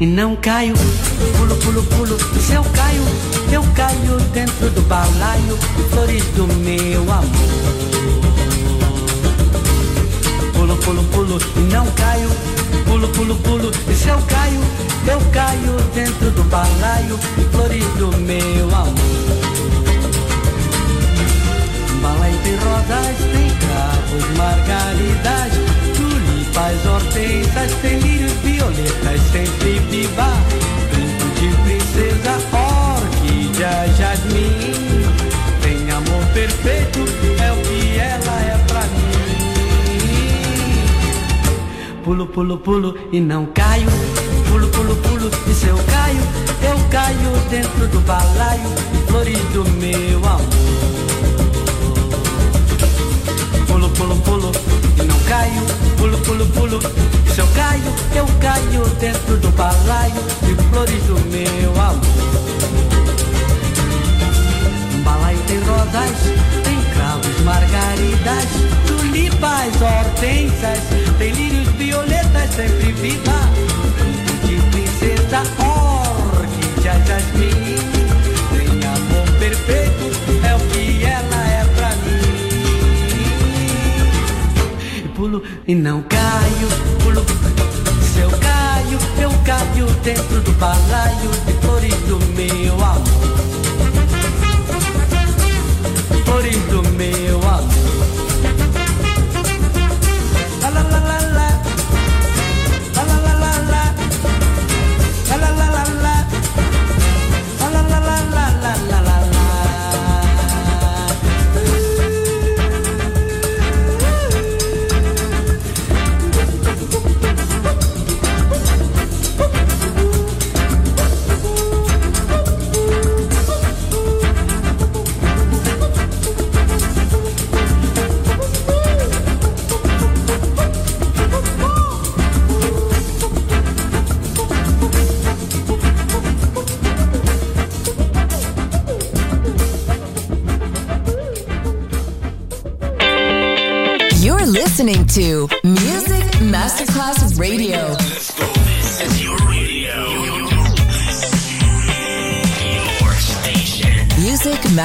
E não caio. Pulo, pulo, pulo, se eu caio, eu caio dentro do balaio, flores do meu amor. Pulo, pulo, pulo e não caio. Pulo, pulo, pulo e se eu caio, eu caio dentro do balaio, flores do meu amor. Balaio tem rosas, tem cravos, margaridas, tulipas, hortensas, tem lírios, violetas, sempre viva. Brinco de princesa, orquídea, jasmim. Tem amor perfeito, é o que ela é pra mim. Pulo, pulo, pulo e não caio. Pulo, pulo, pulo e se eu caio, eu caio dentro do balaio, flores do meu amor pulo, pulo, pulo e não caio, pulo. Se eu caio, eu caio dentro do balaio de flores do meu amor.